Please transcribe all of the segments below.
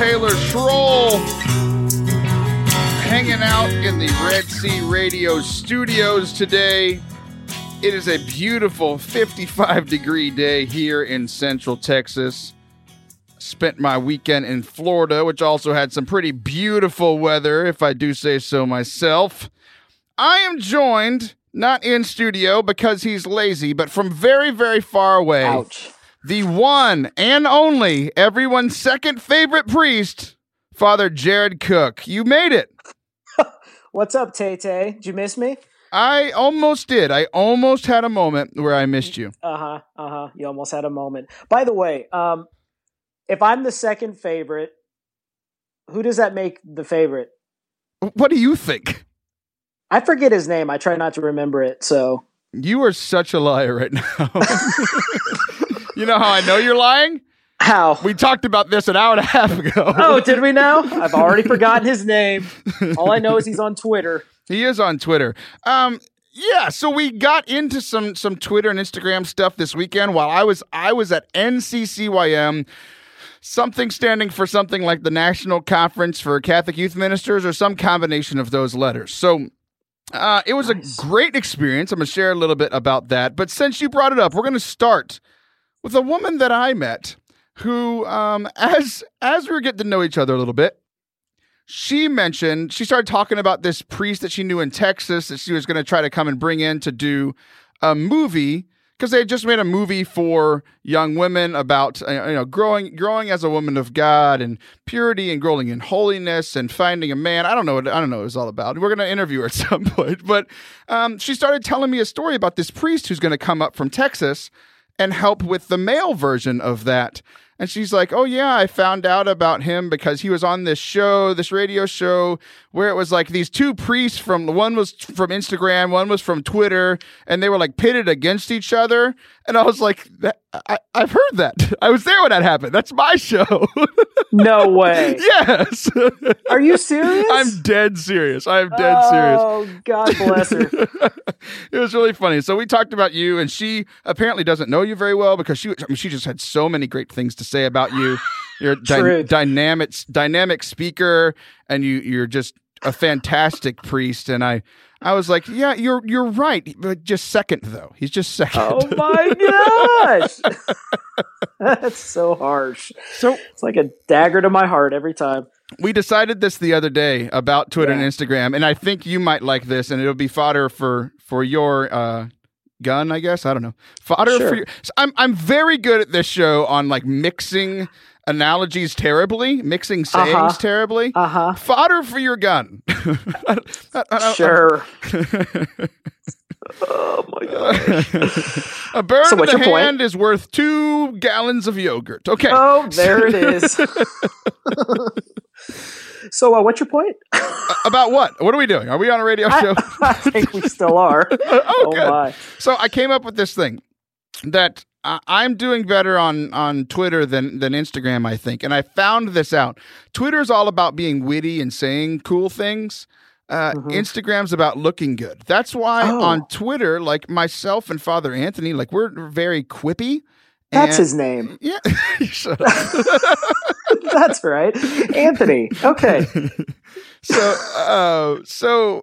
Taylor Schroll, hanging out in the Red Sea Radio studios today. It is a beautiful 55 degree day here in Central Texas. Spent my weekend in Florida, which also had some pretty beautiful weather, if I do say so myself. I am joined, not in studio because he's lazy, but from very, very far away. Ouch. The one and only, everyone's second favorite priest, Father Jared Cook. You made it. What's up, Tay Tay? Did you miss me? I almost did. I almost had a moment where I missed you. Uh huh. Uh huh. You almost had a moment. By the way, um, if I'm the second favorite, who does that make the favorite? What do you think? I forget his name. I try not to remember it. So You are such a liar right now. you know how I know you're lying? how? We talked about this an hour and a half ago. oh, did we now? I've already forgotten his name. All I know is he's on Twitter. He is on Twitter. Um, yeah, so we got into some some Twitter and Instagram stuff this weekend while I was I was at NCCYM, something standing for something like the National Conference for Catholic Youth Ministers or some combination of those letters. So uh, it was Nice. a great experience. I'm gonna share a little bit about that. But since you brought it up, we're gonna start with a woman that I met who, um, as as we were getting to know each other a little bit, she mentioned she started talking about this priest that she knew in Texas that she was going to try to come and bring in to do a movie because they had just made a movie for young women about uh, you know growing growing as a woman of God and purity and growing in holiness and finding a man. I don't know what I don't know what it was all about. We're to interview her at some point, but um, she started telling me a story about this priest who's going to come up from Texas and help with the male version of that. And she's like, "Oh yeah, I found out about him because he was on this show, this radio show, where it was like these two priests from one was from Instagram, one was from Twitter, and they were like pitted against each other." And I was like, that, I, "I've heard that. I was there when that happened. That's my show." No way. yes, Are you serious? I'm dead serious. I'm dead oh, serious. Oh, God bless her. it was really funny. So we talked about you, and she apparently doesn't know you very well because she, I mean, she just had so many great things to say about you. You're a dy- dynamic, dynamic speaker, and you, you're just a fantastic priest. And I, I was like, yeah, you're, you're right, but just second though. He's just second. Oh my gosh. That's so harsh. so It's like a dagger to my heart every time. we decided this the other day about Twitter Yeah. and Instagram, and I think you might like this, and it'll be fodder for for your uh, gun, I guess. I don't know, fodder Sure. for your. So I'm I'm very good at this show on like mixing analogies terribly, mixing sayings Uh-huh. terribly. Uh huh. Fodder for your gun. I don't- I Sure. oh my gosh. a bird So in the your point? hand is worth two gallons of yogurt. Okay. Oh, there it is. so, uh, what's your point? About what? What are we doing? Are we on a radio show? I think we still are. oh, Oh good. my. So I came up with this thing that I- I'm doing better on on Twitter than than Instagram, I think, and I found this out. Twitter's all about being witty and saying cool things. Uh, Mhm. Instagram's about looking good. That's why Oh. on Twitter, like myself and Father Anthony, like we're very quippy. That's his name. Yeah, shut up. That's right. Anthony. Okay. so, uh, so,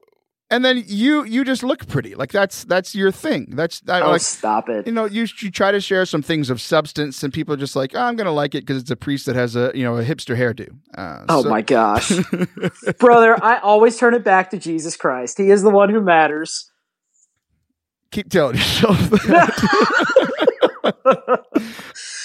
and then you you just look pretty. Like that's that's your thing. That's I, Oh, like stop it. you know, you, you try to share some things of substance, and people are just like, oh, I'm going to like it because it's a priest that has a you know a hipster hairdo. Uh, Oh so- my gosh. Brother, I always turn it back to Jesus Christ. He is the one who matters. Keep telling yourself that.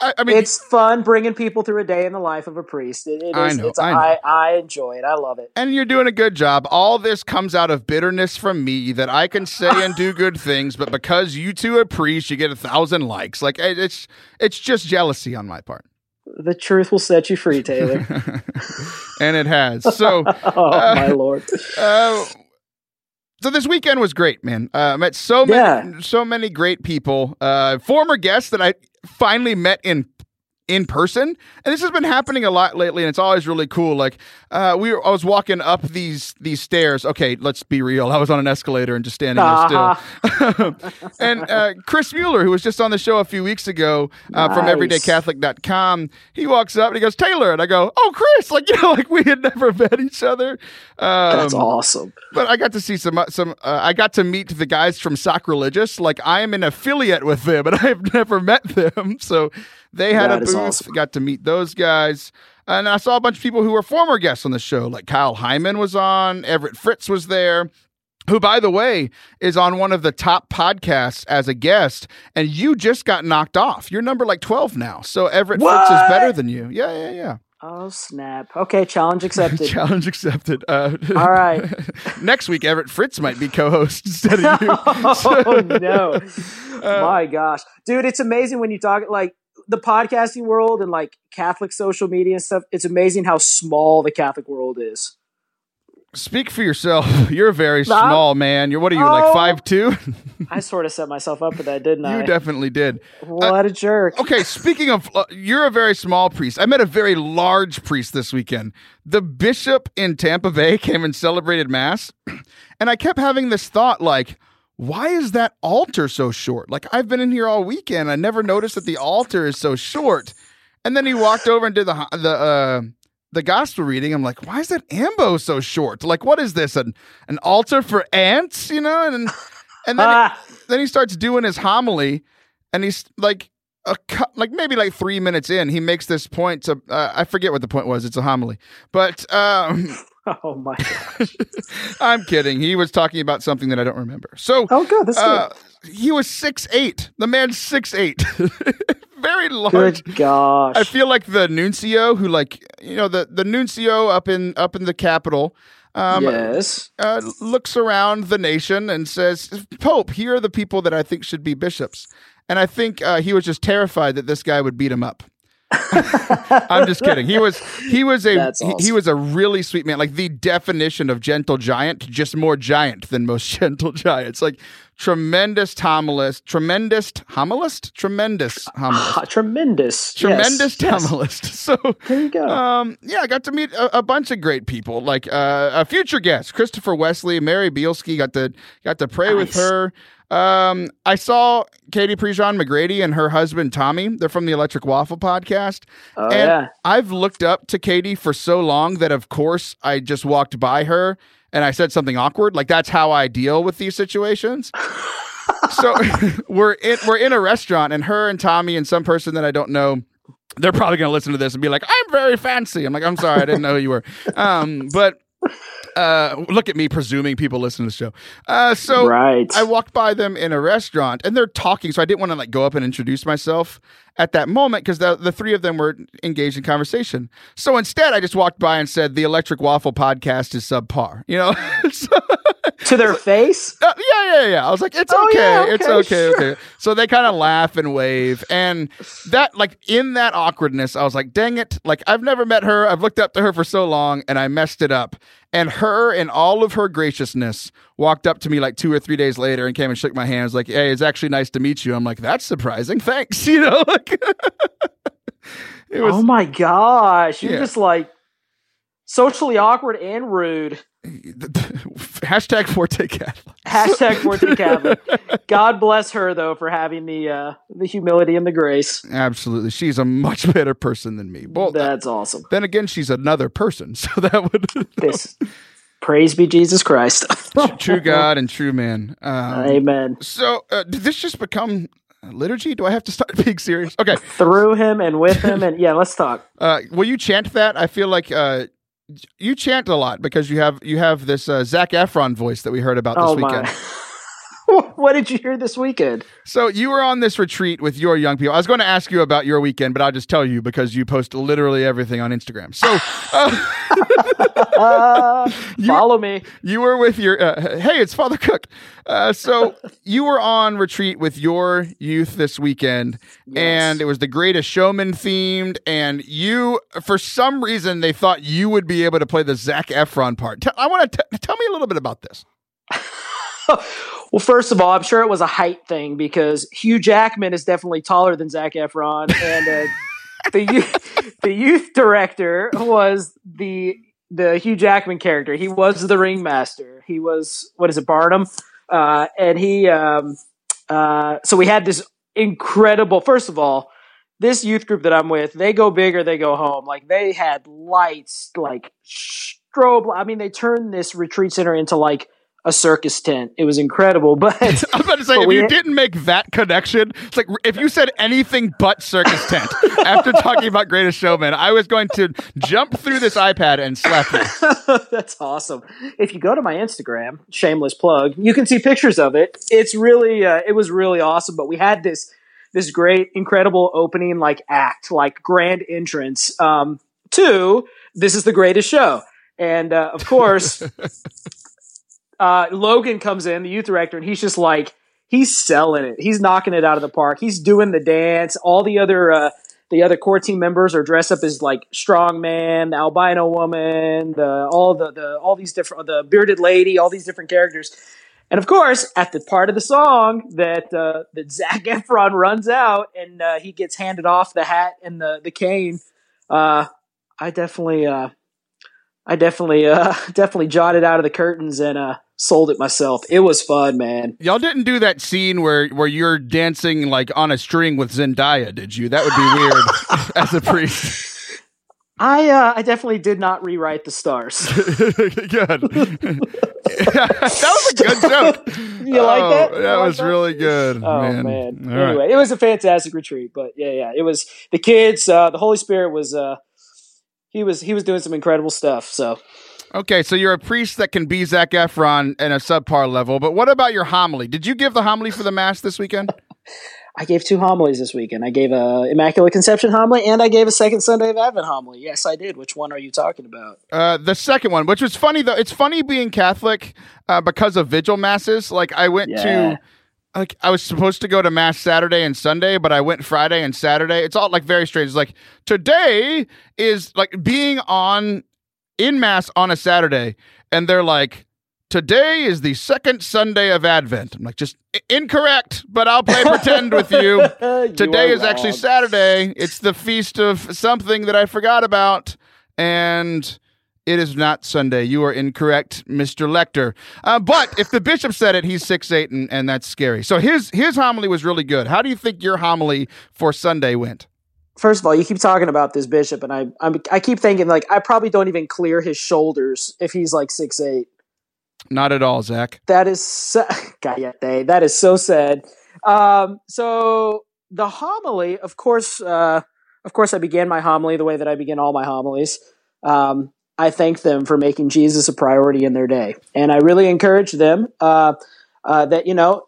I, I mean, it's fun bringing people through a day in the life of a priest. It, it I know, it's, I know. I, I enjoy it. I love it. and you're doing a good job. All this comes out of bitterness from me that I can say and do good things, but because you two are priests, you get a thousand likes. Like it's it's just jealousy on my part, The truth will set you free, Taylor. and it has. So. oh, Uh, my Lord. Uh, so this weekend was great, man. Uh, I met so many, Yeah. so many great people. Uh, former guests that I finally met in in person. And this has been happening a lot lately, and it's always really cool. Like uh, we, were, I was walking up these these stairs. Okay, let's be real. I was on an escalator and just standing Uh-huh. there still. and uh, Chris Mueller, who was just on the show a few weeks ago uh, from Nice. EverydayCatholic.com, he walks up and he goes, "Taylor," and I go, "Oh, Chris!" Like you know, like we had never met each other. Um, That's awesome. but I got to see some some. Uh, I got to meet the guys from Sacrilegious. Like I am an affiliate with them, and I've never met them. So they had That a booth. awesome. Got to meet those guys, and I saw a bunch of people who were former guests on the show. Like Kyle Hyman was on. Everett Fritz was there. Who, by the way, is on one of the top podcasts as a guest, and you just got knocked off. You're number like 12 now. So Everett Fritz is better than you. Yeah, yeah, yeah. Oh snap! Okay, challenge accepted. Challenge accepted. Uh, All right. next week, Everett Fritz might be co-host instead of you. oh no! Uh, My gosh, dude, it's amazing when you talk like the podcasting world and like Catholic social media and stuff. It's amazing how small the Catholic world is. Speak for yourself. You're a very Nah. small man. You're what are you like Oh. five two? I sort of set myself up for that, didn't you I? You definitely did. what a jerk! Okay, speaking of, uh, you're a very small priest. I met a very large priest this weekend. The bishop in Tampa Bay came and celebrated mass, and I kept having this thought like. Why is that altar so short? Like I've been in here all weekend, I never noticed that the altar is so short. And then he walked over and did the the uh, the gospel reading. I'm like, why is that ambo so short? Like, what is this? An an altar for ants? You know? And and then Ah, then he starts doing his homily, and he's like a like maybe like three minutes in, he makes this point to uh, I forget what the point was. It's a homily, but um, oh my! God. I'm kidding. He was talking about something that I don't remember. So Oh, good. That's uh, he was six eight. The man's six eight, very good. large. Good gosh. I feel like the nuncio who like you know the the nuncio up in up in the capital. Um, yes. uh, looks around the nation and says, "Pope, here are the people that I think should be bishops." And I think uh, he was just terrified that this guy would beat him up. I'm just kidding. He was he was a That's he, he was a really sweet man, like the definition of gentle giant, just more giant than most gentle giants. Like tremendous homilist, tremendous homilist, tremendous homilist, tremendous. tremendous yes. yes. homilist. So There you go. um, yeah, I got to meet a, a bunch of great people, like uh, a future guest, Christopher Wesley, Mary Bielski. Got to got to pray with her. Um, I saw Katie Prejean McGrady and her husband Tommy. They're from the Electric Waffle podcast. oh and yeah. I've looked up to Katie for so long that, of course, I just walked by her and I said something awkward. Like that's how I deal with these situations. so we're in we're in a restaurant, and her and Tommy and some person that I don't know. They're probably going to listen to this and be like, "I'm very fancy." I'm like, "I'm sorry, I didn't know who you were." Um, but uh, look at me presuming people listen to the show. Uh, so right. I walked by them in a restaurant and they're talking, so I didn't want to like go up and introduce myself at that moment because the the three of them were engaged in conversation. So instead, I just walked by and said, "The Electric Waffle Podcast is subpar." You know. so, to their face. uh, yeah, yeah, yeah. I was like, "It's Oh, okay, yeah, it's okay, okay, sure. okay." So they kind of laugh and wave, and that like in that awkwardness, I was like, "Dang it!" Like I've never met her. I've looked up to her for so long, and I messed it up. And her, in all of her graciousness, walked up to me like two or three days later and came and shook my hand. Was like, "Hey, it's actually nice to meet you." I'm like, "That's surprising. Thanks." You know, like it was oh my gosh. You're Yeah. just like socially awkward and rude. Hashtag Forte Catholic. Hashtag Forte Catholic. God bless her though for having the uh, the humility and the grace. Absolutely, she's a much better person than me. Well, That's awesome. then again, she's another person, so that would This praise be Jesus Christ. true God and true man. Um, Amen. so, uh, did this just become liturgy? Do I have to start being serious? Okay. Through him and with him and yeah, let's talk. Uh, will you chant that? I feel like uh, you chant a lot because you have you have this uh, Zac Efron voice that we heard about this Oh weekend. what did you hear this weekend? So you were on this retreat with your young people. I was going to ask you about your weekend, but I'll just tell you because you post literally everything on Instagram. So uh, Uh, follow me. you were with your uh, hey, it's Father Cook. Uh, so you were on retreat with your youth this weekend, and it was the Greatest Showman themed. And you, for some reason, they thought you would be able to play the Zac Efron part. Tell- I want to tell me a little bit about this. Well, first of all, I'm sure it was a height thing because Hugh Jackman is definitely taller than Zac Efron, and uh, the youth, the youth director was the the Hugh Jackman character. He was the ringmaster. He was what is it, Barnum? Uh, and he um, uh, so we had this incredible. First of all, this youth group that I'm with, they go big or they go home. Like they had lights, like strobe. I mean, they turned this retreat center into like a circus tent. It was incredible. But I'm about to say, if you had, didn't make that connection, it's like if you said anything but circus tent after talking about Greatest Showman, I was going to jump through this iPad and slap you. That's awesome. If you go to my Instagram, shameless plug, you can see pictures of it. It's really, uh, it was really awesome. But we had this this great, incredible opening like act, like grand entrance um, to this is the greatest show. And uh, of course, uh, Logan comes in, the youth director, and he's just like, he's selling it. He's knocking it out of the park. He's doing the dance. All the other, uh, the other core team members are dressed up as like strong man, the albino woman, the all the, the all these different the bearded lady, all these different characters. And of course, at the part of the song that uh, that Zac Efron runs out and uh, he gets handed off the hat and the the cane, uh, I definitely uh, I definitely uh, definitely jotted out of the curtains and uh, sold it myself. It was fun, man. Y'all didn't do that scene where where you're dancing like on a string with Zendaya, did you? That would be weird as a priest. I uh, I definitely did not rewrite the stars. good. that was a good joke. You like oh, that? You that like was that? really good. Oh man. man. Anyway, right. it was a fantastic retreat, but yeah, yeah, it was the kids. Uh, the Holy Spirit was. Uh, he was he was doing some incredible stuff. So Okay, so you're a priest that can be Zac Efron in a subpar level, but what about your homily? Did you give the homily for the mass this weekend? I gave two homilies this weekend. I gave a Immaculate Conception homily and I gave a second Sunday of Advent homily. Yes, I did. Which one are you talking about? Uh, the second one, which was funny though. It's funny being Catholic uh, because of vigil masses. Like I went yeah. to like I was supposed to go to mass Saturday and Sunday, but I went Friday and Saturday. It's all like very strange. It's like today is like being on in mass on a Saturday, and they're like, today is the second Sunday of Advent. I'm like, just incorrect, but I'll play pretend with you. Today you is actually Saturday. It's the feast of something that I forgot about, and it is not Sunday. You are incorrect, Mr. Lecter. Uh, but if the bishop said it, he's six eight, and, and that's scary. So his his homily was really good. How do you think your homily for Sunday went? First of all, you keep talking about this bishop, and I I'm, i keep thinking like I probably don't even clear his shoulders if he's like six eight. Not at all, Zach. That is so, That is so sad. Um, so the homily, of course, uh, of course, I began my homily the way that I begin all my homilies. Um, I thank them for making Jesus a priority in their day. And I really encourage them uh, uh, that, you know,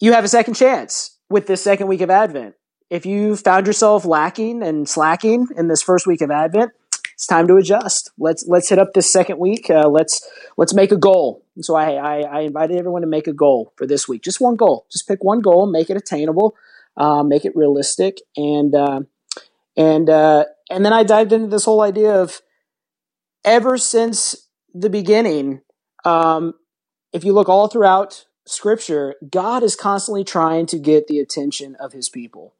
you have a second chance with this second week of Advent. If you found yourself lacking and slacking in this first week of Advent, it's time to adjust. Let's let's hit up this second week. Uh, let's let's make a goal. And so I, I, I invited everyone to make a goal for this week. Just one goal. Just pick one goal, make it attainable, uh, make it realistic, and uh, and uh, and then I dived into this whole idea of ever since the beginning, um, if you look all throughout Scripture, God is constantly trying to get the attention of His people.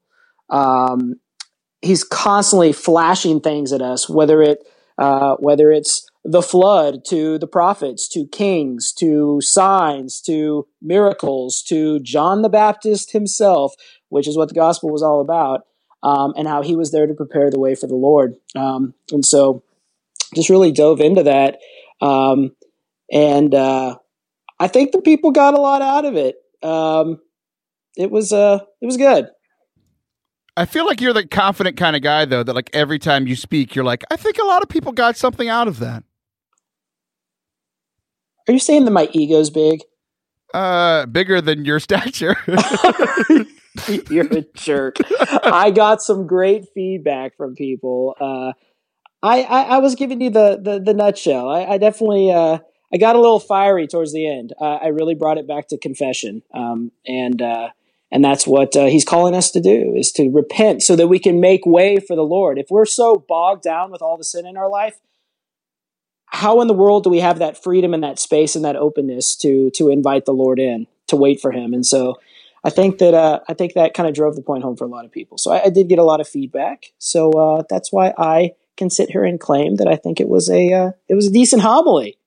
Um, he's constantly flashing things at us, whether it uh, whether it's the flood to the prophets to kings to signs to miracles to John the Baptist himself, which is what the gospel was all about, um, and how he was there to prepare the way for the Lord. Um, and so just really dove into that. Um, and uh, I think the people got a lot out of it. Um, it was uh, it was good. I feel like you're the confident kind of guy, though, that like every time you speak, you're like, I think a lot of people got something out of that. Are you saying that my ego's big? Uh, bigger than your stature. you're a jerk. I got some great feedback from people. Uh, I, I, I was giving you the the, the nutshell. I, I definitely uh, I got a little fiery towards the end. Uh, I really brought it back to confession, um, and uh, and that's what uh, he's calling us to do is to repent so that we can make way for the Lord. If we're so bogged down with all the sin in our life, how in the world do we have that freedom and that space and that openness to to invite the Lord in to wait for Him? And so I think that uh, I think that kind of drove the point home for a lot of people. So I, I did get a lot of feedback. So uh, that's why I can sit here and claim that I think it was a uh, it was a decent homily.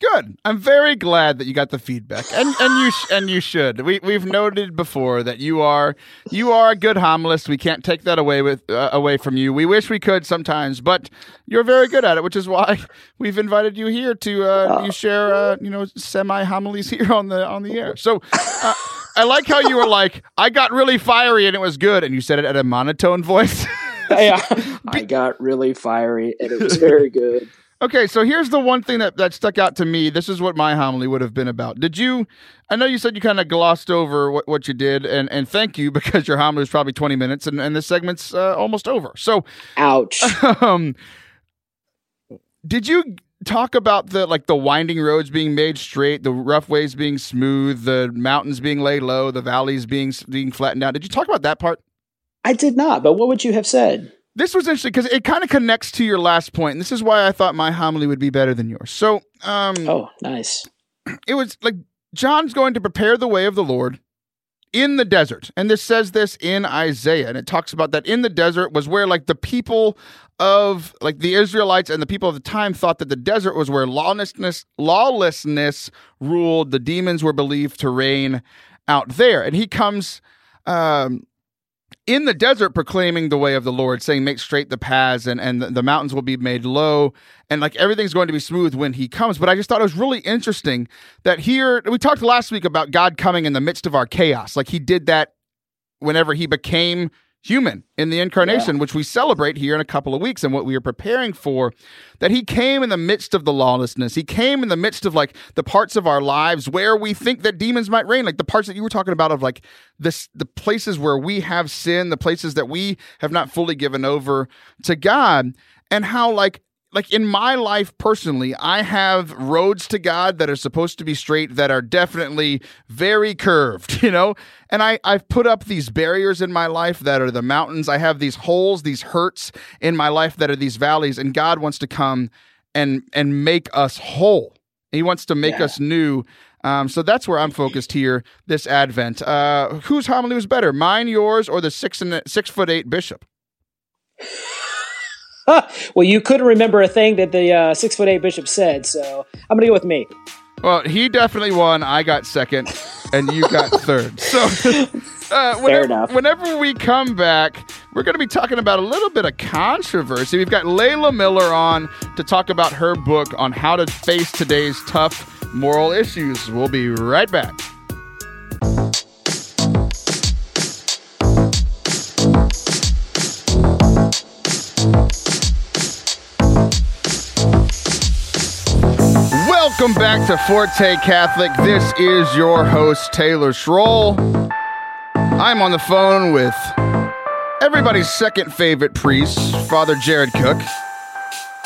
Good. I'm very glad that you got the feedback, and and you sh- and you should. We we've noted before that you are you are a good homilist. We can't take that away with uh, away from you. We wish we could sometimes, but you're very good at it, which is why we've invited you here to uh, you share uh, you know semi homilies here on the on the air. So. Uh, I like how you were like, I got really fiery and it was good, and you said it at a monotone voice. yeah, I got really fiery and it was very good. Okay, so here's the one thing that, that stuck out to me. This is what my homily would have been about. Did you? I know you said you kind of glossed over what, what you did, and, and thank you because your homily was probably 20 minutes, and, and this segment's uh, almost over. So, ouch. Um, did you talk about the like the winding roads being made straight, the rough ways being smooth, the mountains being laid low, the valleys being being flattened out? Did you talk about that part? I did not, but what would you have said? This was interesting because it kind of connects to your last point, and this is why I thought my homily would be better than yours. So, um, oh, nice. It was like John's going to prepare the way of the Lord in the desert. And this says this in Isaiah. And it talks about that in the desert was where like the people of like the Israelites and the people of the time thought that the desert was where lawlessness lawlessness ruled. The demons were believed to reign out there. And he comes um in the desert proclaiming the way of the Lord, saying, Make straight the paths, and, and the mountains will be made low, and like everything's going to be smooth when he comes. But I just thought it was really interesting that here, we talked last week about God coming in the midst of our chaos. Like he did that whenever he became human in the incarnation, yeah. which we celebrate here in a couple of weeks and what we are preparing for, that he came in the midst of the lawlessness. He came in the midst of like the parts of our lives where we think that demons might reign, like the parts that you were talking about of like this the places where we have sin, the places that we have not fully given over to God, and how like like in my life personally, I have roads to God that are supposed to be straight that are definitely very curved, you know? And I, I've put up these barriers in my life that are the mountains. I have these holes, these hurts in my life that are these valleys, and God wants to come and and make us whole. He wants to make yeah. us new. Um, so that's where I'm focused here this Advent. Uh, whose homily was better, mine, yours, or the six and six foot eight bishop? well, you couldn't remember a thing that the uh, six foot eight bishop said, so I'm gonna go with me. Well, he definitely won. I got second, and you got third. So, uh, whenever, whenever, we come back, we're going to be talking about a little bit of controversy. We've got Leila Miller on to talk about her book on how to face today's tough moral issues. We'll be right back. Welcome back to Forte Catholic. This is your host, Taylor Schroll. I'm on the phone with everybody's second favorite priest, Father Jared Cook.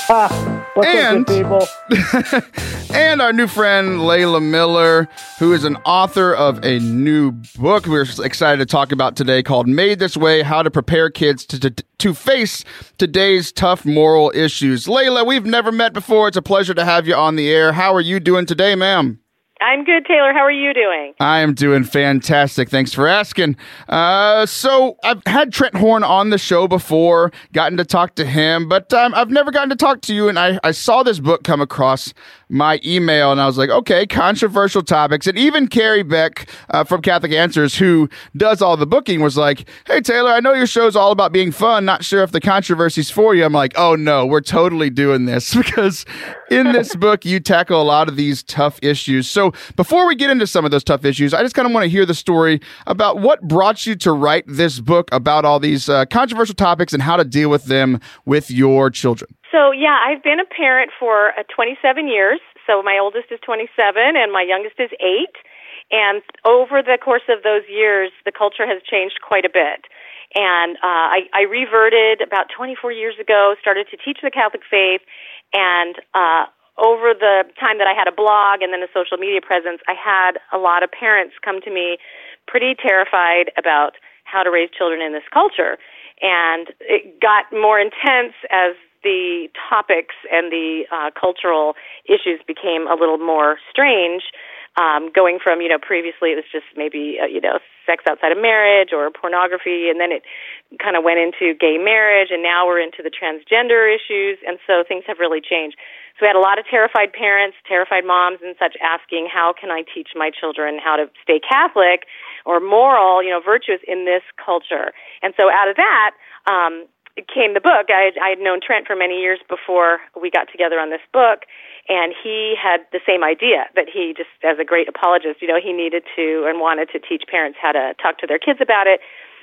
Ah, what's and, up, people? and our new friend Leila Miller, who is an author of a new book we're excited to talk about today called Made This Way How to Prepare Kids to, to, to Face Today's Tough Moral Issues. Leila, we've never met before. It's a pleasure to have you on the air. How are you doing today, ma'am? I'm good, Taylor. How are you doing? I am doing fantastic. Thanks for asking. Uh, so I've had Trent Horn on the show before, gotten to talk to him, but um, I've never gotten to talk to you. And I, I saw this book come across my email and I was like, okay, controversial topics. And even Carrie Beck uh, from Catholic Answers, who does all the booking, was like, hey, Taylor, I know your show's all about being fun. Not sure if the controversy's for you. I'm like, oh no, we're totally doing this because in this book, you tackle a lot of these tough issues. So before we get into some of those tough issues, I just kind of want to hear the story about what brought you to write this book about all these uh, controversial topics and how to deal with them with your children. So, yeah, I've been a parent for uh, 27 years. So, my oldest is 27 and my youngest is 8. And over the course of those years, the culture has changed quite a bit. And uh, I, I reverted about 24 years ago, started to teach the Catholic faith, and uh, over the time that I had a blog and then a social media presence, I had a lot of parents come to me pretty terrified about how to raise children in this culture. And it got more intense as the topics and the uh, cultural issues became a little more strange. Um, going from you know previously it was just maybe uh, you know sex outside of marriage or pornography, and then it kind of went into gay marriage, and now we're into the transgender issues, and so things have really changed. So we had a lot of terrified parents, terrified moms, and such asking, how can I teach my children how to stay Catholic or moral, you know, virtuous in this culture? And so out of that, um, came the book. I, I had known Trent for many years before we got together on this book, and he had the same idea that he just, as a great apologist, you know, he needed to and wanted to teach parents how to talk to their kids about it.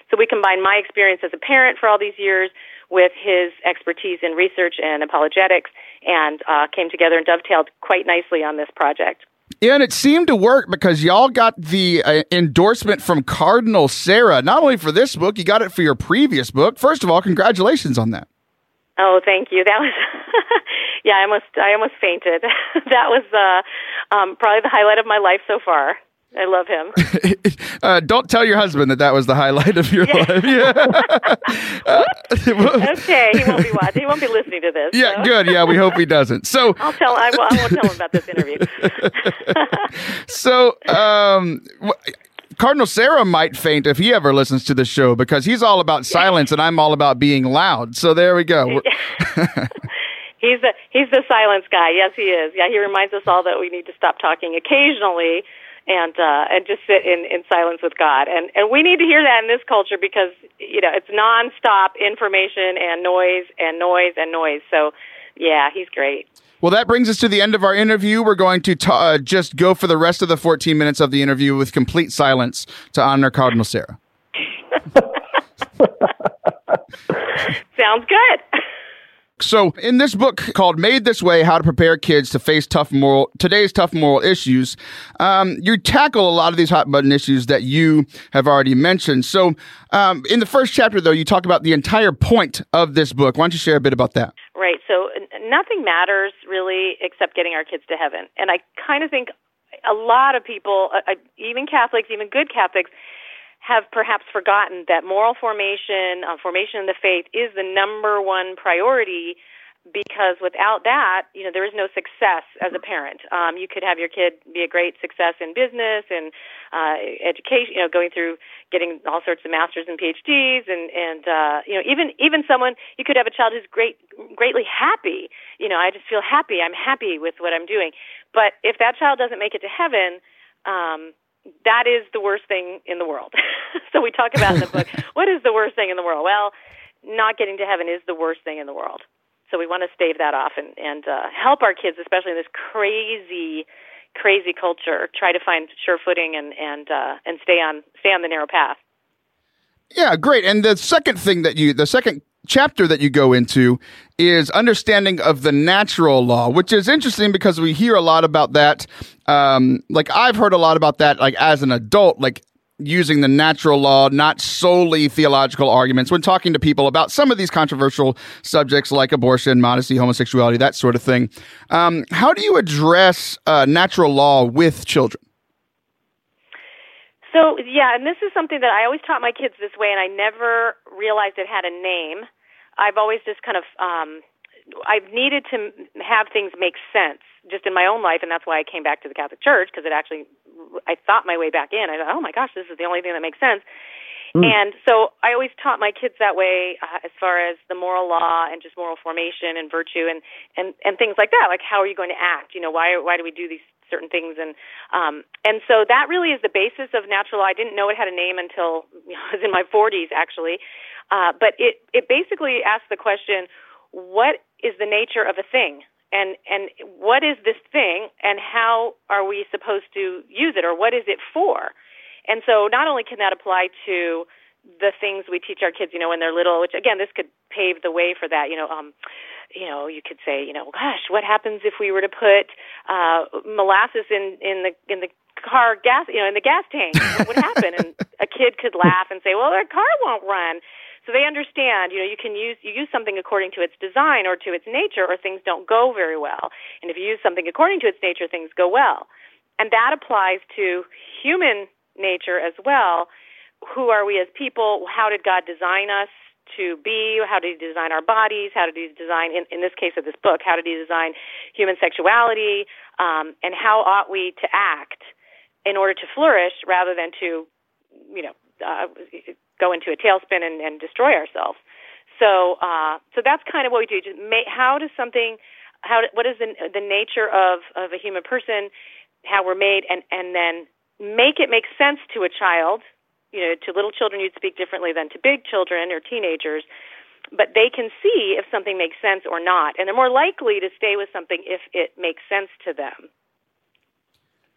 So we combined my experience as a parent for all these years with his expertise in research and apologetics, and uh, came together and dovetailed quite nicely on this project. And it seemed to work because y'all got the uh, endorsement from Cardinal Sarah, not only for this book, you got it for your previous book. First of all, congratulations on that. Oh, thank you. That was, yeah, I almost, I almost fainted. that was uh, um, probably the highlight of my life so far. I love him. uh, don't tell your husband that that was the highlight of your life. Yeah. okay, he won't be watching. He won't be listening to this. Yeah, so. good. Yeah, we hope he doesn't. So I'll tell. I, will, I won't tell him about this interview. so, um, Cardinal Sarah might faint if he ever listens to the show because he's all about silence and I'm all about being loud. So there we go. he's the he's the silence guy. Yes, he is. Yeah, he reminds us all that we need to stop talking occasionally and uh, and just sit in, in silence with God. And and we need to hear that in this culture because you know it's nonstop information and noise and noise and noise. So yeah, he's great. Well, that brings us to the end of our interview. We're going to ta- uh, just go for the rest of the 14 minutes of the interview with complete silence to honor Cardinal Sarah. Sounds good. So, in this book called "Made This Way: How to Prepare Kids to Face Tough Moral Today's Tough Moral Issues," um, you tackle a lot of these hot button issues that you have already mentioned. So, um, in the first chapter, though, you talk about the entire point of this book. Why don't you share a bit about that? Right. So, nothing matters really except getting our kids to heaven, and I kind of think a lot of people, uh, even Catholics, even good Catholics, have perhaps forgotten that moral formation, uh, formation in the faith, is the number one priority because without that, you know, there is no success as a parent. Um, you could have your kid be a great success in business and uh, education, you know, going through getting all sorts of masters and PhDs, and and uh, you know, even even someone you could have a child who's great, greatly happy. You know, I just feel happy. I'm happy with what I'm doing. But if that child doesn't make it to heaven, um, that is the worst thing in the world. so we talk about in the book, what is the worst thing in the world? Well, not getting to heaven is the worst thing in the world. So we want to stave that off and and uh, help our kids, especially in this crazy, crazy culture, try to find sure footing and and uh, and stay on stay on the narrow path. Yeah, great. And the second thing that you, the second chapter that you go into is understanding of the natural law, which is interesting because we hear a lot about that. Um, like I've heard a lot about that, like as an adult, like using the natural law, not solely theological arguments, when talking to people about some of these controversial subjects like abortion, modesty, homosexuality, that sort of thing. Um, how do you address uh, natural law with children? So yeah, and this is something that I always taught my kids this way, and I never realized it had a name. I've always just kind of um, I've needed to have things make sense just in my own life, and that's why I came back to the Catholic Church because it actually I thought my way back in. I thought, oh my gosh, this is the only thing that makes sense. Mm. And so I always taught my kids that way uh, as far as the moral law and just moral formation and virtue and and and things like that. Like how are you going to act? You know, why why do we do these certain things and um and so that really is the basis of natural law. I didn't know it had a name until you know, I was in my 40s actually. Uh but it it basically asks the question what is the nature of a thing? And and what is this thing and how are we supposed to use it or what is it for? And so not only can that apply to the things we teach our kids, you know, when they're little, which again, this could pave the way for that, you know, um, you know, you could say, you know, gosh, what happens if we were to put uh, molasses in in the in the car gas, you know, in the gas tank? What would happen? and a kid could laugh and say, well, their car won't run. So they understand, you know, you can use you use something according to its design or to its nature, or things don't go very well. And if you use something according to its nature, things go well. And that applies to human nature as well. Who are we as people? How did God design us? to be? How did he design our bodies? How did he design, in, in this case of this book, how did he design human sexuality? Um, and how ought we to act in order to flourish rather than to, you know, uh, go into a tailspin and, and destroy ourselves. So, uh, so that's kind of what we do. Just make, how does something, how, what is the, the nature of, of a human person, how we're made, and, and then make it make sense to a child. You know, to little children, you'd speak differently than to big children or teenagers but they can see if something makes sense or not, and they're more likely to stay with something if it makes sense to them.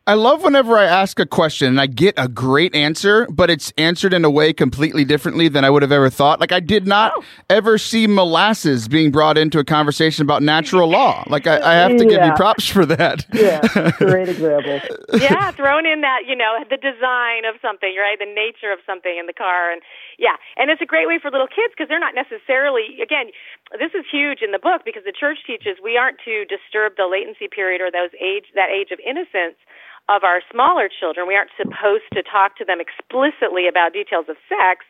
I love whenever I ask a question and I get a great answer, but it's answered in a way completely differently than I would have ever thought. Like I did not oh. ever see molasses being brought into a conversation about natural law. Like I, I have to yeah. give you props for that. Yeah, great example. yeah, thrown in that you know the design of something, right? The nature of something in the car, and yeah, and it's a great way for little kids because they're not necessarily again. This is huge in the book because the church teaches we aren't to disturb the latency period or those age that age of innocence of our smaller children. We aren't supposed to talk to them explicitly about details of sex.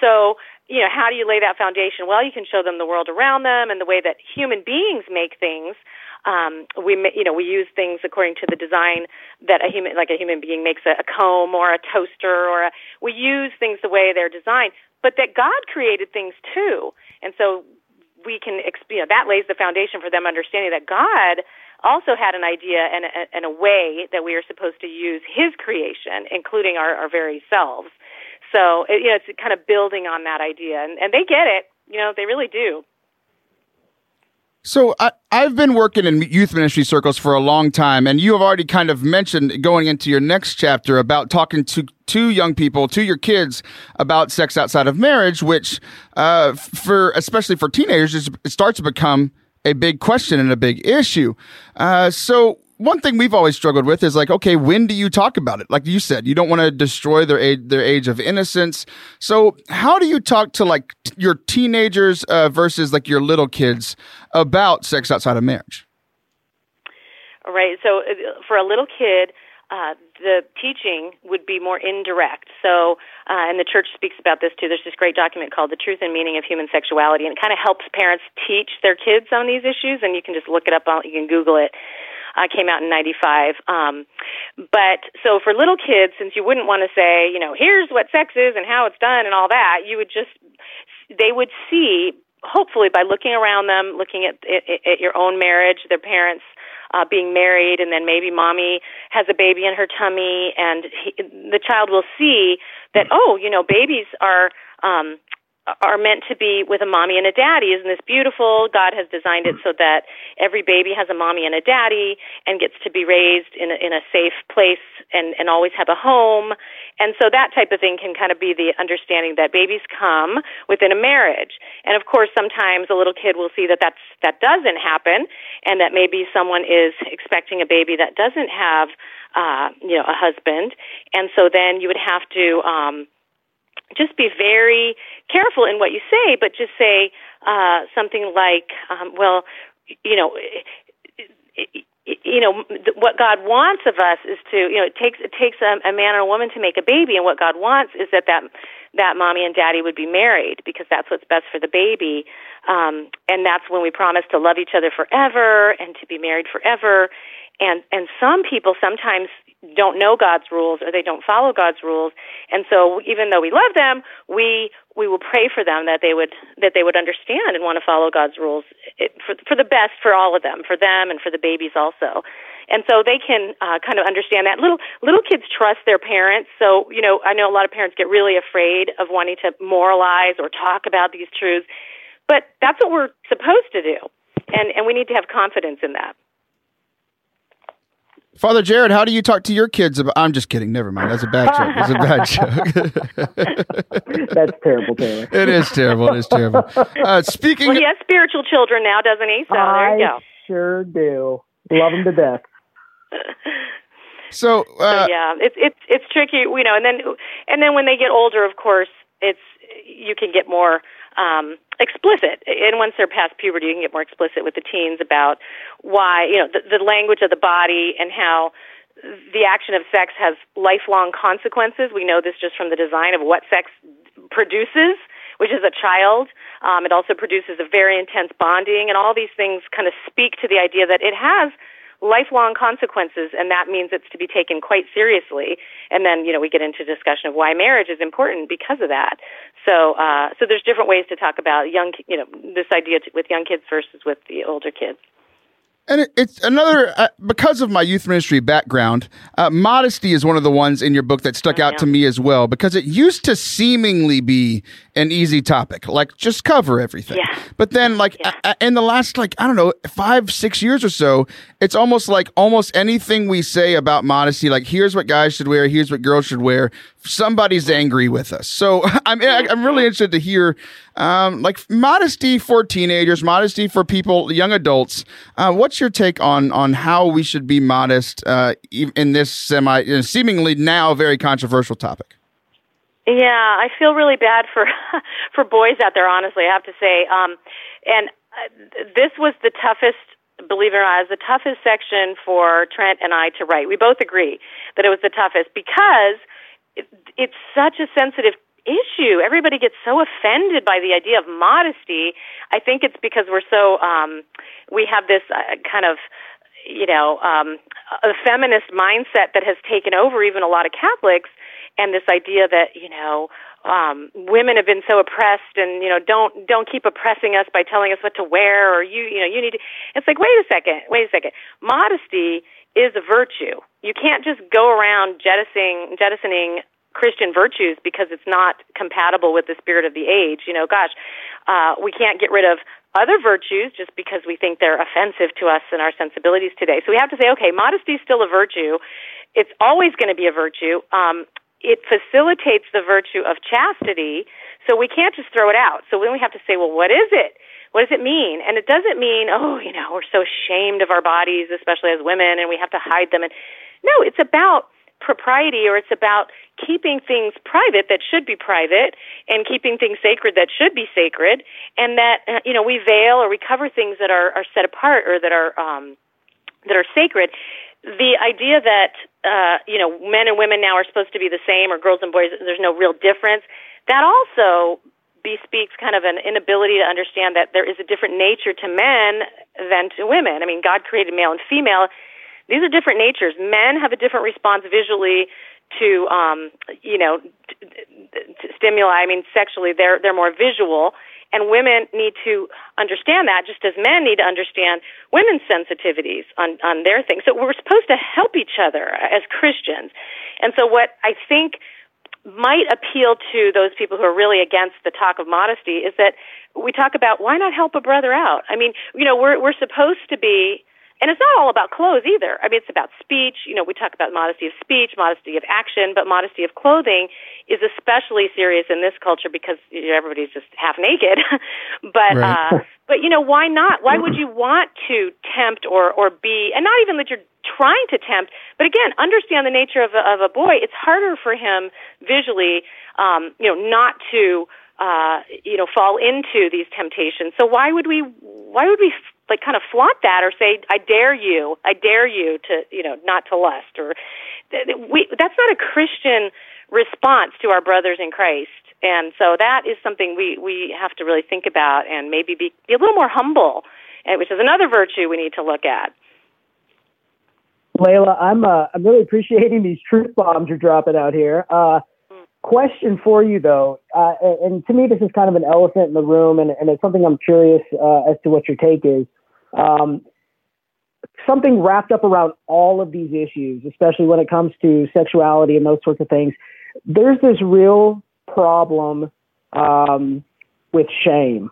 So, you know, how do you lay that foundation? Well, you can show them the world around them and the way that human beings make things. Um, we, you know, we use things according to the design that a human, like a human being makes a, a comb or a toaster, or a, we use things the way they're designed. But that God created things too, and so we can, you know, that lays the foundation for them understanding that God also had an idea and a, and a way that we are supposed to use his creation, including our, our very selves. So, it, you know, it's kind of building on that idea, and, and they get it. You know, they really do. So I, I've been working in youth ministry circles for a long time, and you have already kind of mentioned going into your next chapter about talking to to young people, to your kids about sex outside of marriage, which, uh, for especially for teenagers, it starts to become a big question and a big issue. Uh, so one thing we've always struggled with is like, okay, when do you talk about it? Like you said, you don't want to destroy their age, their age of innocence. So how do you talk to like t- your teenagers uh, versus like your little kids about sex outside of marriage? All right. So uh, for a little kid, uh, the teaching would be more indirect. So, uh, and the church speaks about this too. There's this great document called The Truth and Meaning of Human Sexuality, and it kind of helps parents teach their kids on these issues, and you can just look it up, on, you can Google it. Uh, came out in 95. Um, but so for little kids, since you wouldn't want to say, you know, here's what sex is and how it's done and all that, you would just, they would see, hopefully by looking around them, looking at, at, at your own marriage, their parents' uh, being married, and then maybe mommy has a baby in her tummy, and he, the child will see that oh, you know, babies are um, are meant to be with a mommy and a daddy. Isn't this beautiful? God has designed it so that every baby has a mommy and a daddy and gets to be raised in a, in a safe place and, and always have a home. And so that type of thing can kind of be the understanding that babies come within a marriage. And of course, sometimes a little kid will see that that's, that doesn't happen and that maybe someone is expecting a baby that doesn't have, uh, you know, a husband. And so then you would have to, um, just be very careful in what you say, but just say uh, something like, um, "Well, you know." you know what God wants of us is to you know it takes it takes a, a man or a woman to make a baby and what God wants is that that that mommy and daddy would be married because that's what's best for the baby um and that's when we promise to love each other forever and to be married forever and and some people sometimes don't know God's rules or they don't follow God's rules. And so even though we love them, we we will pray for them that they would that they would understand and want to follow God's rules for for the best for all of them, for them and for the babies also. And so they can uh, kind of understand that little little kids trust their parents. So you know, I know a lot of parents get really afraid of wanting to moralize or talk about these truths, but that's what we're supposed to do, and and we need to have confidence in that. Father Jared, how do you talk to your kids about? I'm just kidding. Never mind. That's a bad joke. That's a bad joke. That's terrible, Taylor. It is terrible. It is terrible. Uh, speaking. Well, he has spiritual children now, doesn't he? So I there you go. Sure do. Love them to death. So, uh, so yeah, it's it's it's tricky, you know. And then and then when they get older, of course, it's you can get more um, explicit. And once they're past puberty, you can get more explicit with the teens about why, you know, the, the language of the body and how the action of sex has lifelong consequences. We know this just from the design of what sex produces, which is a child. Um, it also produces a very intense bonding, and all these things kind of speak to the idea that it has lifelong consequences, and that means it's to be taken quite seriously. And then, you know, we get into discussion of why marriage is important because of that. So, uh, so there's different ways to talk about young, you know, this idea with young kids versus with the older kids. And it's another uh, because of my youth ministry background. Uh, modesty is one of the ones in your book that stuck out to me as well because it used to seemingly be an easy topic, like just cover everything. Yeah. But then, like yeah. in the last like I don't know five six years or so, it's almost like almost anything we say about modesty, like here's what guys should wear, here's what girls should wear, somebody's angry with us. So I'm I'm really interested to hear um, like modesty for teenagers, modesty for people, young adults. Uh, what's your take on on how we should be modest uh, in this semi seemingly now very controversial topic? Yeah, I feel really bad for for boys out there. Honestly, I have to say, um, and uh, this was the toughest believe it or not, the toughest section for Trent and I to write. We both agree that it was the toughest because it, it's such a sensitive issue. Everybody gets so offended by the idea of modesty. I think it's because we're so um, we have this uh, kind of you know um, a feminist mindset that has taken over even a lot of Catholics, and this idea that you know um, women have been so oppressed, and you know don't don't keep oppressing us by telling us what to wear, or you you know you need to. It's like wait a second, wait a second. Modesty is a virtue. You can't just go around jettisoning jettisoning Christian virtues because it's not compatible with the spirit of the age. You know, gosh, uh, we can't get rid of other virtues just because we think they're offensive to us and our sensibilities today. So we have to say, okay, modesty is still a virtue. It's always going to be a virtue. Um, it facilitates the virtue of chastity, so we can't just throw it out. So then we have to say, well, what is it? What does it mean? And it doesn't mean, oh, you know, we're so ashamed of our bodies, especially as women, and we have to hide them. And no, it's about propriety or it's about keeping things private that should be private and keeping things sacred that should be sacred and that uh, you know we veil or we cover things that are are set apart or that are um that are sacred. The idea that uh you know men and women now are supposed to be the same or girls and boys there's no real difference. That also bespeaks kind of an inability to understand that there is a different nature to men than to women. I mean god created male and female these are different natures. Men have a different response visually to, um, you know, t- t- stimuli. I mean, sexually, they're they're more visual, and women need to understand that, just as men need to understand women's sensitivities on on their things. So we're supposed to help each other as Christians, and so what I think might appeal to those people who are really against the talk of modesty is that we talk about why not help a brother out? I mean, you know, we're we're supposed to be and it's not all about clothes either. I mean, it's about speech. You know, we talk about modesty of speech, modesty of action, but modesty of clothing is especially serious in this culture because you know, everybody's just half naked. but right. uh, but you know, why not? Why would you want to tempt or or be, and not even that you're trying to tempt, but again, understand the nature of a, of a boy. It's harder for him visually, um, you know, not to uh, you know fall into these temptations. So why would we? Why would we like kind of flaunt that or say, "I dare you, I dare you to, you know, not to lust." Or we, that's not a Christian response to our brothers in Christ. And so that is something we we have to really think about and maybe be, be a little more humble, which is another virtue we need to look at. Leila, I'm uh, I'm really appreciating these truth bombs you're dropping out here. Uh, question for you though, uh, and to me this is kind of an elephant in the room, and, and it's something I'm curious uh, as to what your take is um, something wrapped up around all of these issues, especially when it comes to sexuality and those sorts of things. There's this real problem um, with shame.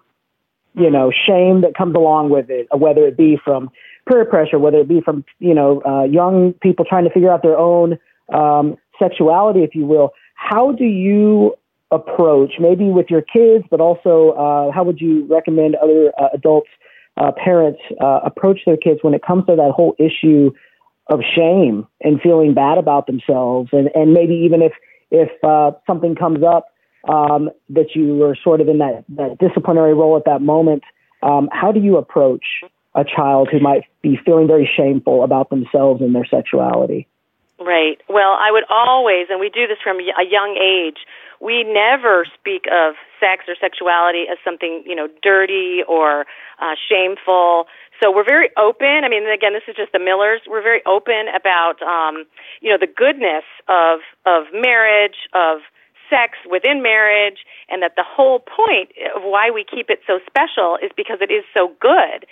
You know, shame that comes along with it, whether it be from peer pressure, whether it be from you know uh, young people trying to figure out their own um, sexuality, if you will. How do you approach, maybe with your kids, but also uh, how would you recommend other uh, adults uh, parents uh, approach their kids when it comes to that whole issue of shame and feeling bad about themselves, and, and maybe even if if uh, something comes up um, that you are sort of in that, that disciplinary role at that moment, um, how do you approach a child who might be feeling very shameful about themselves and their sexuality? Right. Well, I would always, and we do this from a young age, we never speak of sex or sexuality as something, you know, dirty or uh, shameful. So we're very open. I mean, again, this is just the Millers. We're very open about, um, you know, the goodness of of marriage, of sex within marriage, and that the whole point of why we keep it so special is because it is so good.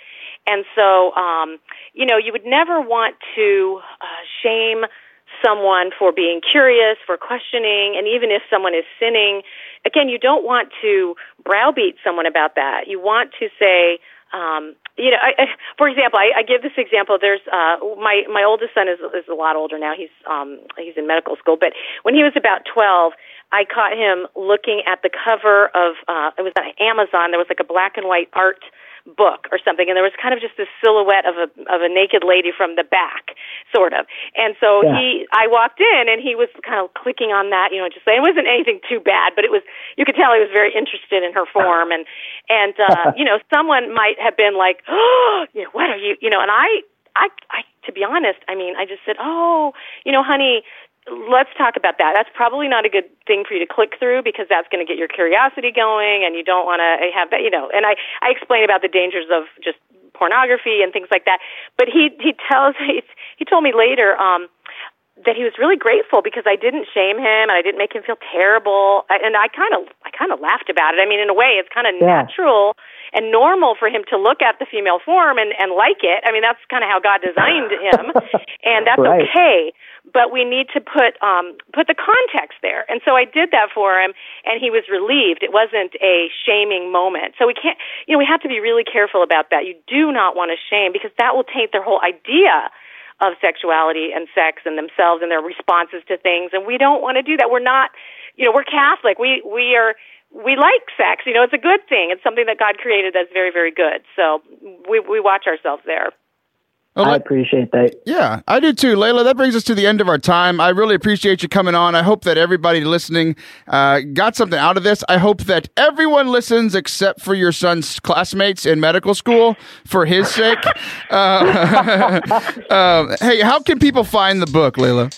And so, um, you know, you would never want to uh, shame someone for being curious, for questioning, and even if someone is sinning, again, you don't want to browbeat someone about that. You want to say, um, you know, I, I, for example, I, I give this example. There's uh, my my oldest son is is a lot older now. He's um, he's in medical school, but when he was about twelve, I caught him looking at the cover of uh, it was on Amazon. There was like a black and white art book or something and there was kind of just this silhouette of a of a naked lady from the back sort of and so yeah. he i walked in and he was kind of clicking on that you know just saying it wasn't anything too bad but it was you could tell he was very interested in her form and and uh you know someone might have been like oh you know what are you you know and i I, I, to be honest, I mean, I just said, "Oh, you know, honey, let's talk about that. That's probably not a good thing for you to click through because that's going to get your curiosity going, and you don't want to have that. You know, and I I explain about the dangers of just pornography and things like that. But he he tells he he told me later um, that he was really grateful because I didn't shame him and I didn't make him feel terrible. I, and I kind of I kind of laughed about it. I mean, in a way, it's kind of yeah. natural and normal for him to look at the female form and and like it. I mean, that's kind of how God designed him, and that's right. okay but we need to put um, put the context there. And so I did that for him, and he was relieved. It wasn't a shaming moment. So we can't, you know, we have to be really careful about that. You do not want to shame because that will taint their whole idea of sexuality and sex and themselves and their responses to things. And we don't want to do that. We're not, you know, we're Catholic. We we are we like sex. You know, it's a good thing. It's something that God created that's very very good. So we we watch ourselves there. Well, I appreciate that. Yeah, I do too. Leila, that brings us to the end of our time. I really appreciate you coming on. I hope that everybody listening uh, got something out of this. I hope that everyone listens except for your son's classmates in medical school for his sake. uh, uh, hey, how can people find the book, Leila?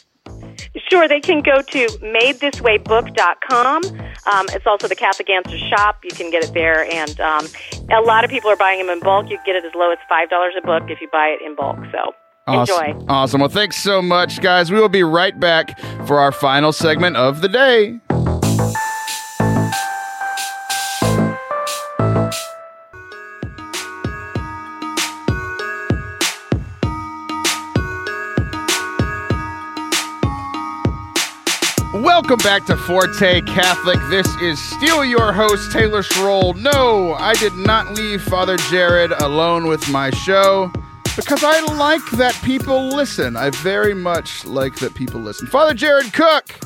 Sure, they can go to madethiswaybook.com. Um, it's also the Catholic Answer shop. You can get it there. And um, a lot of people are buying them in bulk. You can get it as low as $5 a book if you buy it in bulk. So awesome. enjoy. Awesome. Well, thanks so much, guys. We will be right back for our final segment of the day. Welcome back to Forte Catholic. This is still your host, Taylor Schroll. No, I did not leave Father Jared alone with my show because I like that people listen. I very much like that people listen. Father Jared Cook.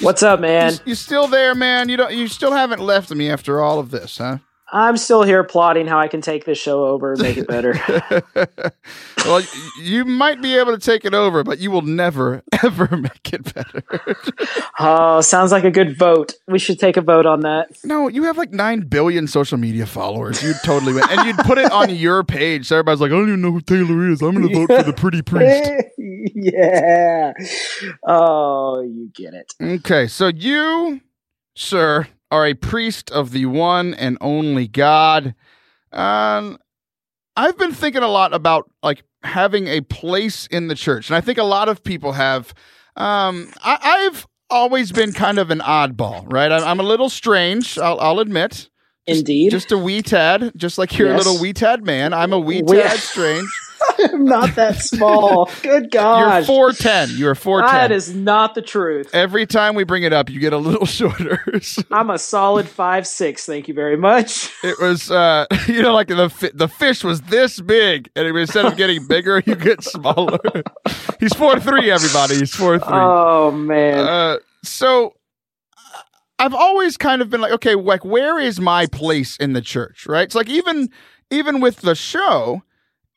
What's up, man? You, you still there, man? You don't. You still haven't left me after all of this, huh? I'm still here plotting how I can take this show over and make it better. well, you might be able to take it over, but you will never, ever make it better. oh, sounds like a good vote. We should take a vote on that. No, you have like 9 billion social media followers. You'd totally win. And you'd put it on your page. So everybody's like, I don't even know who Taylor is. I'm going to vote for the pretty priest. yeah. Oh, you get it. Okay. So you, sir, are a priest of the one and only God. Um, I've been thinking a lot about like having a place in the church, and I think a lot of people have. Um, I, have always been kind of an oddball, right? I'm, I'm a little strange. I'll, I'll admit. Just, Indeed, just a wee tad, just like you're yes. a little wee tad man. I'm a wee tad strange. I'm not that small. Good God. You're 4'10. You're 4'10. That is not the truth. Every time we bring it up, you get a little shorter. I'm a solid five six. Thank you very much. It was, uh, you know, like the the fish was this big, and instead of getting bigger, you get smaller. He's 4'3, everybody. He's 4'3. Oh, man. Uh, so I've always kind of been like, okay, like, where is my place in the church, right? It's like even even with the show,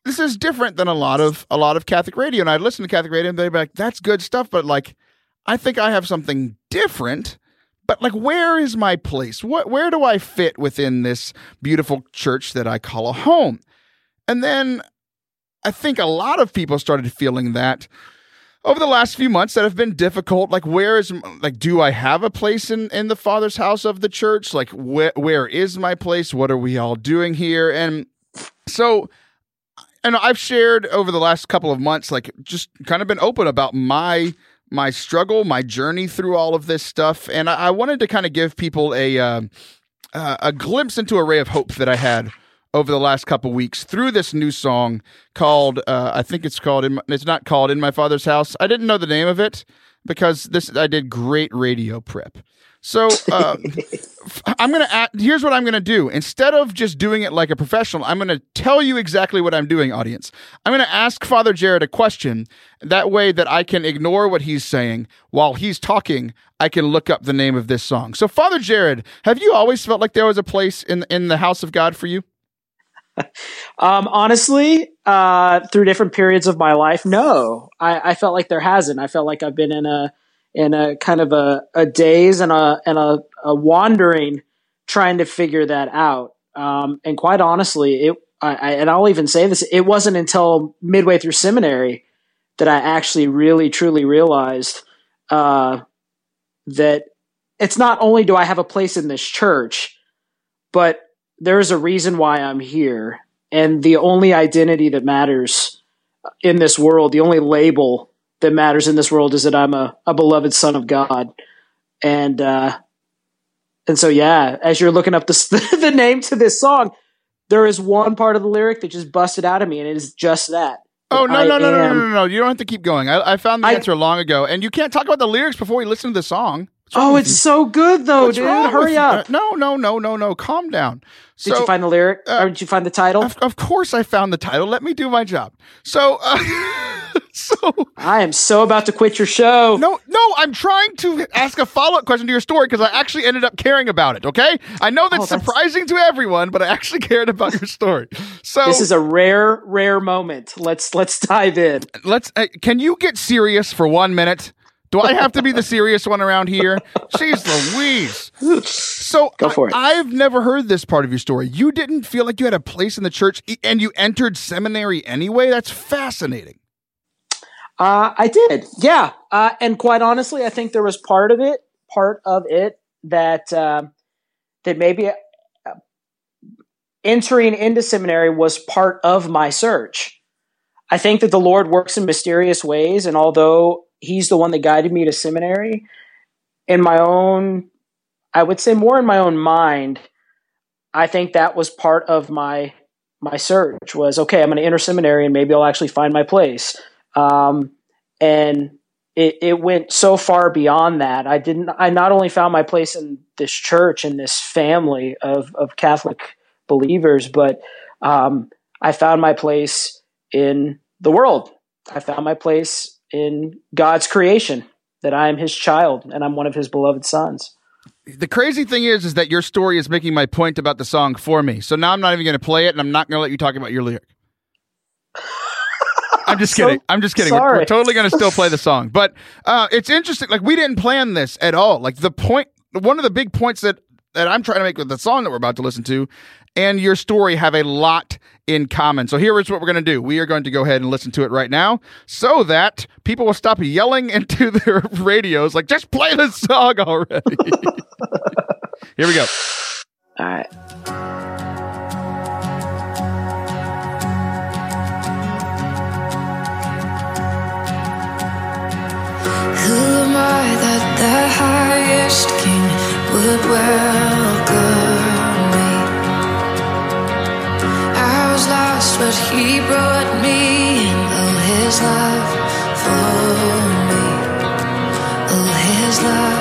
this is different than a lot of a lot of Catholic radio. And I'd listen to Catholic radio and they'd be like, that's good stuff, but like I think I have something different. But like where is my place? What where do I fit within this beautiful church that I call a home? And then I think a lot of people started feeling that over the last few months that have been difficult. Like, where is like, do I have a place in in the Father's house of the church? Like, where where is my place? What are we all doing here? And so, and I've shared over the last couple of months, like, just kind of been open about my my struggle, my journey through all of this stuff, and I, I wanted to kind of give people a uh, uh, a glimpse into a ray of hope that I had over the last couple weeks through this new song called uh, I think it's called my, it's not called in my father's house. I didn't know the name of it because this I did great radio prep. So uh, I'm gonna add, here's what I'm gonna do. Instead of just doing it like a professional, I'm gonna tell you exactly what I'm doing, audience. I'm gonna ask Father Jared a question. That way that I can ignore what he's saying while he's talking. I can look up the name of this song. So, Father Jared, have you always felt like there was a place in in the house of God for you? um, honestly, uh, through different periods of my life, no, I, I, felt like there hasn't. I felt like I've been in a in a kind of a, a daze and a and a, a wandering, trying to figure that out. Um, and quite honestly, it I, I, and I'll even say this: it wasn't until midway through seminary that I actually really truly realized uh, that it's not only do I have a place in this church, but there's a reason why I'm here. And the only identity that matters in this world, the only label that matters in this world is that I'm a, a beloved son of God. And, uh, and so, yeah, as you're looking up the, the name to this song, there is one part of the lyric that just busted out of me, and it is just that. Oh no no no, no no no no You don't have to keep going. I, I found the I, answer long ago, and you can't talk about the lyrics before we listen to the song. Oh, it's so good though, What's dude. Hurry up! No no no no no. Calm down. Did you find the lyric? Uh, or did you find the title? Of, of, course, I found the title. Let me do my job. So. Uh, so I am so about to quit your show. No, no, I'm trying to ask a follow up question to your story because I actually ended up caring about it. Okay, I know that's, oh, that's surprising to everyone, but I actually cared about your story. So this is a rare, rare moment. Let's let's dive in. Let's. Uh, can you get serious for one minute? Do I have to be the serious one around here? Jeez Louise. So Go for it. I, have never heard this part of your story. You didn't feel like you had a place in the church and you entered seminary anyway? That's fascinating. Uh, I did, yeah. Uh, and quite honestly, I think there was part of it, part of it that uh, that maybe uh, entering into seminary was part of my search. I think that the Lord works in mysterious ways, and although He's the one that guided me to seminary, in my own, I would say more in my own mind, I think that was part of my my search was okay. I'm going to enter seminary, and maybe I'll actually find my place. Um, and it, it went so far beyond that. I didn't. I not only found my place in this church and this family of of Catholic believers, but um, I found my place in the world. I found my place in God's creation. That I am His child and I'm one of His beloved sons the crazy thing is is that your story is making my point about the song for me so now i'm not even going to play it and i'm not going to let you talk about your lyric I'm just kidding. I'm just kidding. We're, we're, totally going to still play the song, but uh, it's interesting. Like we didn't plan this at all. Like the point, one of the big points that that I'm trying to make with the song that we're about to listen to, and your story have a lot in common. So here is what we're going to do. We are going to go ahead and listen to it right now, so that people will stop yelling into their radios, like just play the song already. here we go. All right. Who am I that the highest king would welcome but he brought me in. Oh, his love for me. Oh, his love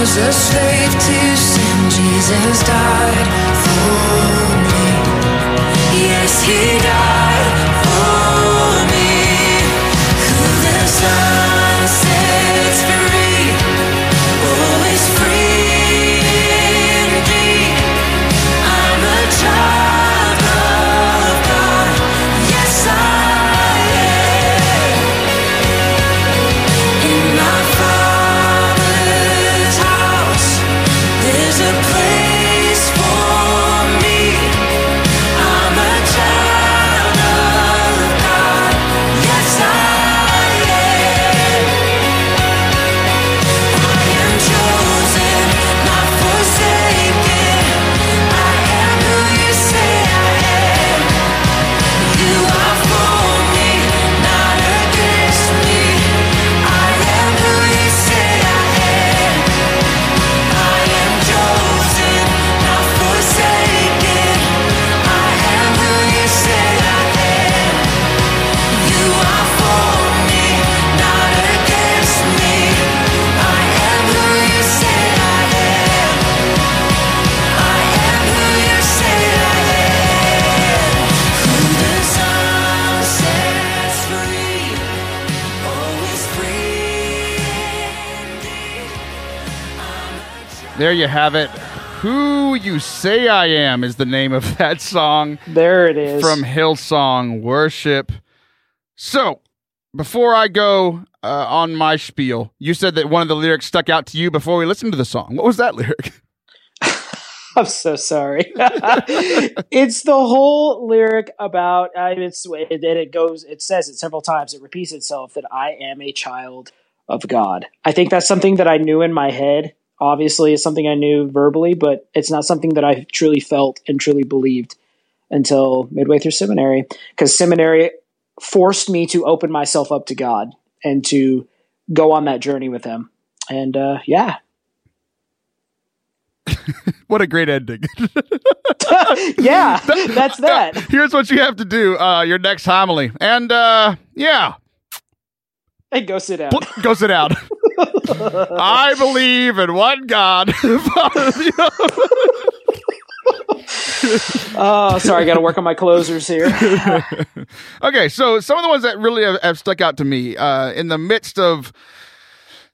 was a slave to sin, Jesus died for me. Yes, He died for me. Who the Son There you have it. Who You Say I Am is the name of that song There it is. from Hillsong Worship. So, before I go uh, on my spiel, you said that one of the lyrics stuck out to you before we listened to the song. What was that lyric? I'm so sorry. it's the whole lyric about uh, it's it, it goes it says it several times. It repeats itself that I am a child of God. I think that's something that I knew in my head. Obviously, it's something I knew verbally, but it's not something that I truly felt and truly believed until midway through seminary. Because seminary forced me to open myself up to God and to go on that journey with Him. And uh, yeah, What a great ending. yeah, that's that. Here's what you have to do uh, your next homily. And uh, yeah, Hey, go sit down. go sit down. I believe in one God. Oh, sorry, I got to work on my closers here. okay, so some of the ones that really have, have stuck out to me uh, in the midst of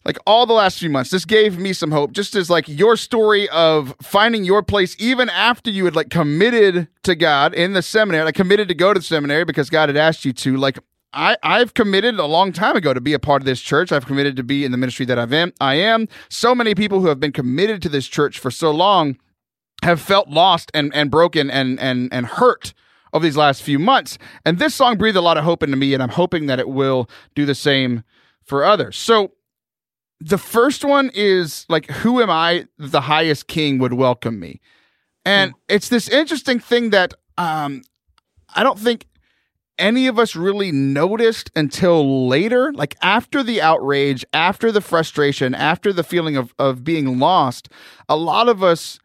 like all the last few months, this gave me some hope. Just as like your story of finding your place, even after you had like committed to God in the seminary, like committed to go to the seminary because God had asked you to. Like I, I've committed a long time ago to be a part of this church. I've committed to be in the ministry that I've am. I am. So many people who have been committed to this church for so long have felt lost and, and broken and, and, and hurt over these last few months. And this song breathed a lot of hope into me, and I'm hoping that it will do the same for others. So the first one is like, Who am I? The highest king would welcome me. And it's this interesting thing that um, I don't think any of us really noticed until later, like after the outrage, after the frustration, after the feeling of, of being lost, a lot of us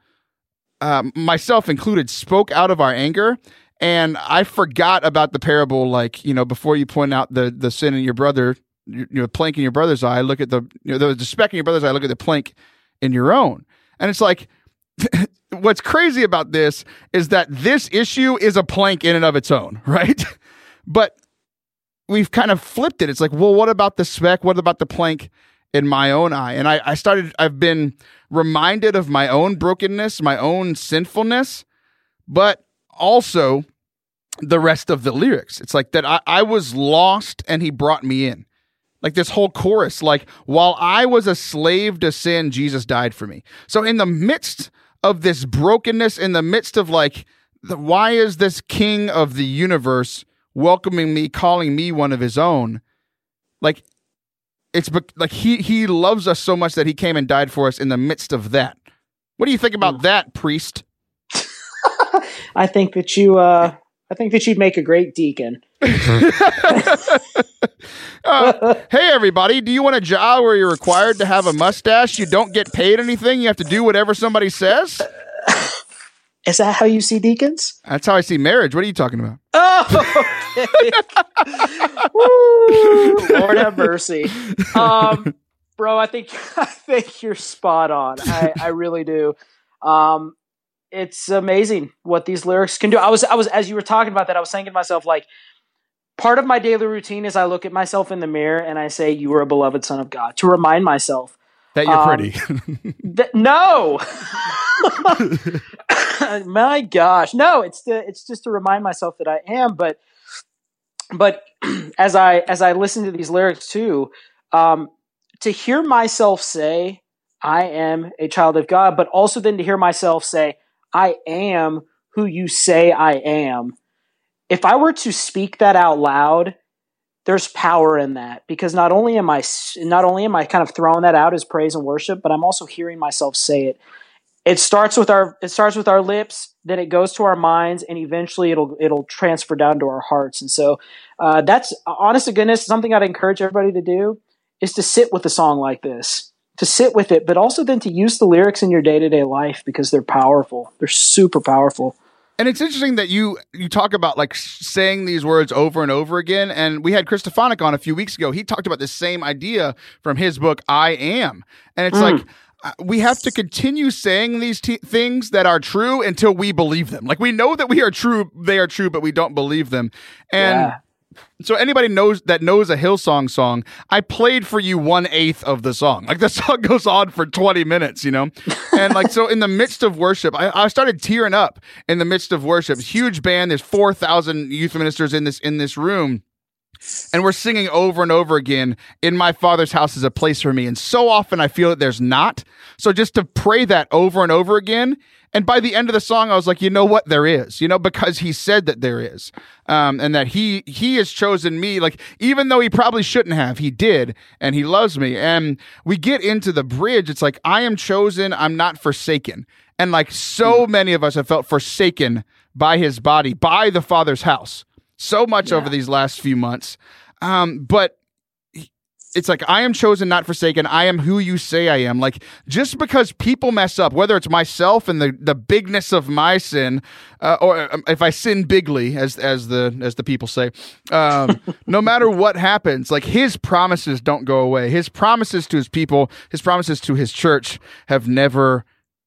um, myself included, spoke out of our anger. And I forgot about the parable, like, you know, before you point out the, the sin in your brother, you know, plank in your brother's eye, look at the, you know, the, the speck in your brother's eye, look at the plank in your own. And it's like, what's crazy about this is that this issue is a plank in and of its own, right? But we've kind of flipped it. It's like, well, what about the spec? What about the plank in my own eye? And I, I started, I've been reminded of my own brokenness, my own sinfulness, but also the rest of the lyrics. It's like that I, I was lost and he brought me in. Like this whole chorus, like, while I was a slave to sin, Jesus died for me. So, in the midst of this brokenness, in the midst of like, the, why is this king of the universe welcoming me, calling me one of his own? Like, it's bec- like he he loves us so much that he came and died for us in the midst of that. What do you think about that, priest? I think that you, uh, I think that you'd make a great deacon. Uh, hey, everybody, do you want a job where you're required to have a mustache? You don't get paid anything. You have to do whatever somebody says. Is that how you see deacons? That's how I see marriage. What are you talking about? Oh, okay. Woo, Lord have mercy, um, bro. I think I think you're spot on. I, I really do. Um, it's amazing what these lyrics can do. I was I was as you were talking about that, I was thinking to myself like. Part of my daily routine is I look at myself in the mirror and I say, "You are a beloved son of God," to remind myself That you're Um, pretty. Th- no. My gosh, no! It's to, it's just to remind myself that I am. But but as I as I listen to these lyrics too, um, to hear myself say I am a child of God, but also then to hear myself say I am who you say I am. If I were to speak that out loud, there's power in that because not only am I not only am I kind of throwing that out as praise and worship, but I'm also hearing myself say it. It starts with our it starts with our lips, then it goes to our minds, and eventually it'll it'll transfer down to our hearts. And so uh, that's honest to goodness something I'd encourage everybody to do is to sit with a song like this, to sit with it, but also then to use the lyrics in your day to day life because they're powerful. They're super powerful. And it's interesting that you you talk about like saying these words over and over again. And we had Chris Stefanick on a few weeks ago. He talked about the same idea from his book I Am, and it's Mm. like Uh, we have to continue saying these t- things that are true until we believe them. Like we know that we are true, they are true, but we don't believe them. And Yeah. so anybody knows that knows a Hillsong song, I played for you one eighth of the song. Like the song goes on for 20 minutes, you know? And like, so in the midst of worship, I, I started tearing up in the midst of worship. Huge band. There's 4,000 youth ministers in this, in this room. And we're singing over and over again, in my father's house is a place for me. And so often I feel that there's not. So just to pray that over and over again. And by the end of the song, I was like, you know what? There is, you know, because he said that there is. Um, and that he, he has chosen me. Like, even though he probably shouldn't have, he did. And he loves me. And we get into the bridge. It's like, I am chosen. I'm not forsaken. And like so many of us have felt forsaken by his body, by the father's house so much Yeah. over these last few months. Um, but it's like I am chosen, not forsaken. I am who you say I am. Like just because people mess up, whether it's myself and the the bigness of my sin, uh, or um, if I sin bigly, as as the as the people say, um, no matter what happens, like His promises don't go away. His promises to His people, His promises to His church, have never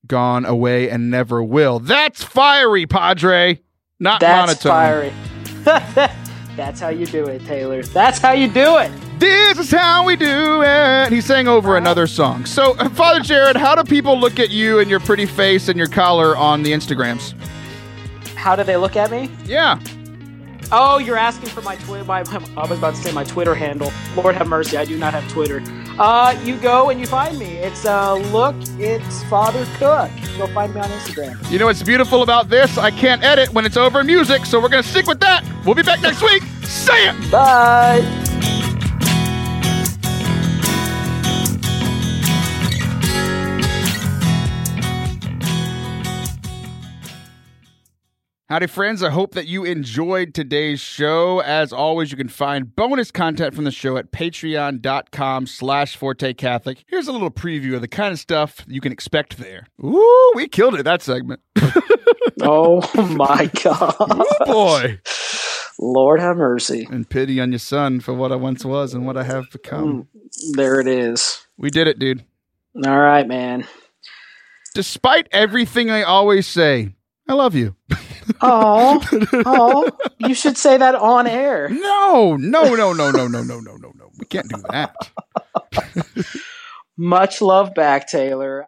gone away and never will. That's fiery, Padre. Not That's monotone. fiery. That's how you do it, Taylor. That's how you do it. This is how we do it. He sang over another song. So, uh, Father Jared, how do people look at you and your pretty face and your collar on the Instagrams? How do they look at me? Yeah. Oh, you're asking for my Twitter. My, I was about to say my Twitter handle. Lord have mercy, I do not have Twitter. Uh, you go and you find me. It's uh, look, it's Father Cook. Go find me on Instagram. You know what's beautiful about this? I can't edit when it's over music, so we're going to stick with that. We'll be back next week. Say it. Bye. Howdy, friends. I hope that you enjoyed today's show. As always, you can find bonus content from the show at patreon.com slash Forte Catholic. Here's a little preview of the kind of stuff you can expect there. Ooh, we killed it, that segment. Oh my God. Oh, boy. Lord have mercy. and pity on your son for what I once was and what I have become. Mm, there it is. We did it, dude. All right, man. Despite everything I always say, I love you. Oh, oh, you should say that on air. No, no, no, no, no, no, no, no, no, no. We can't do that. Much love back, Taylor.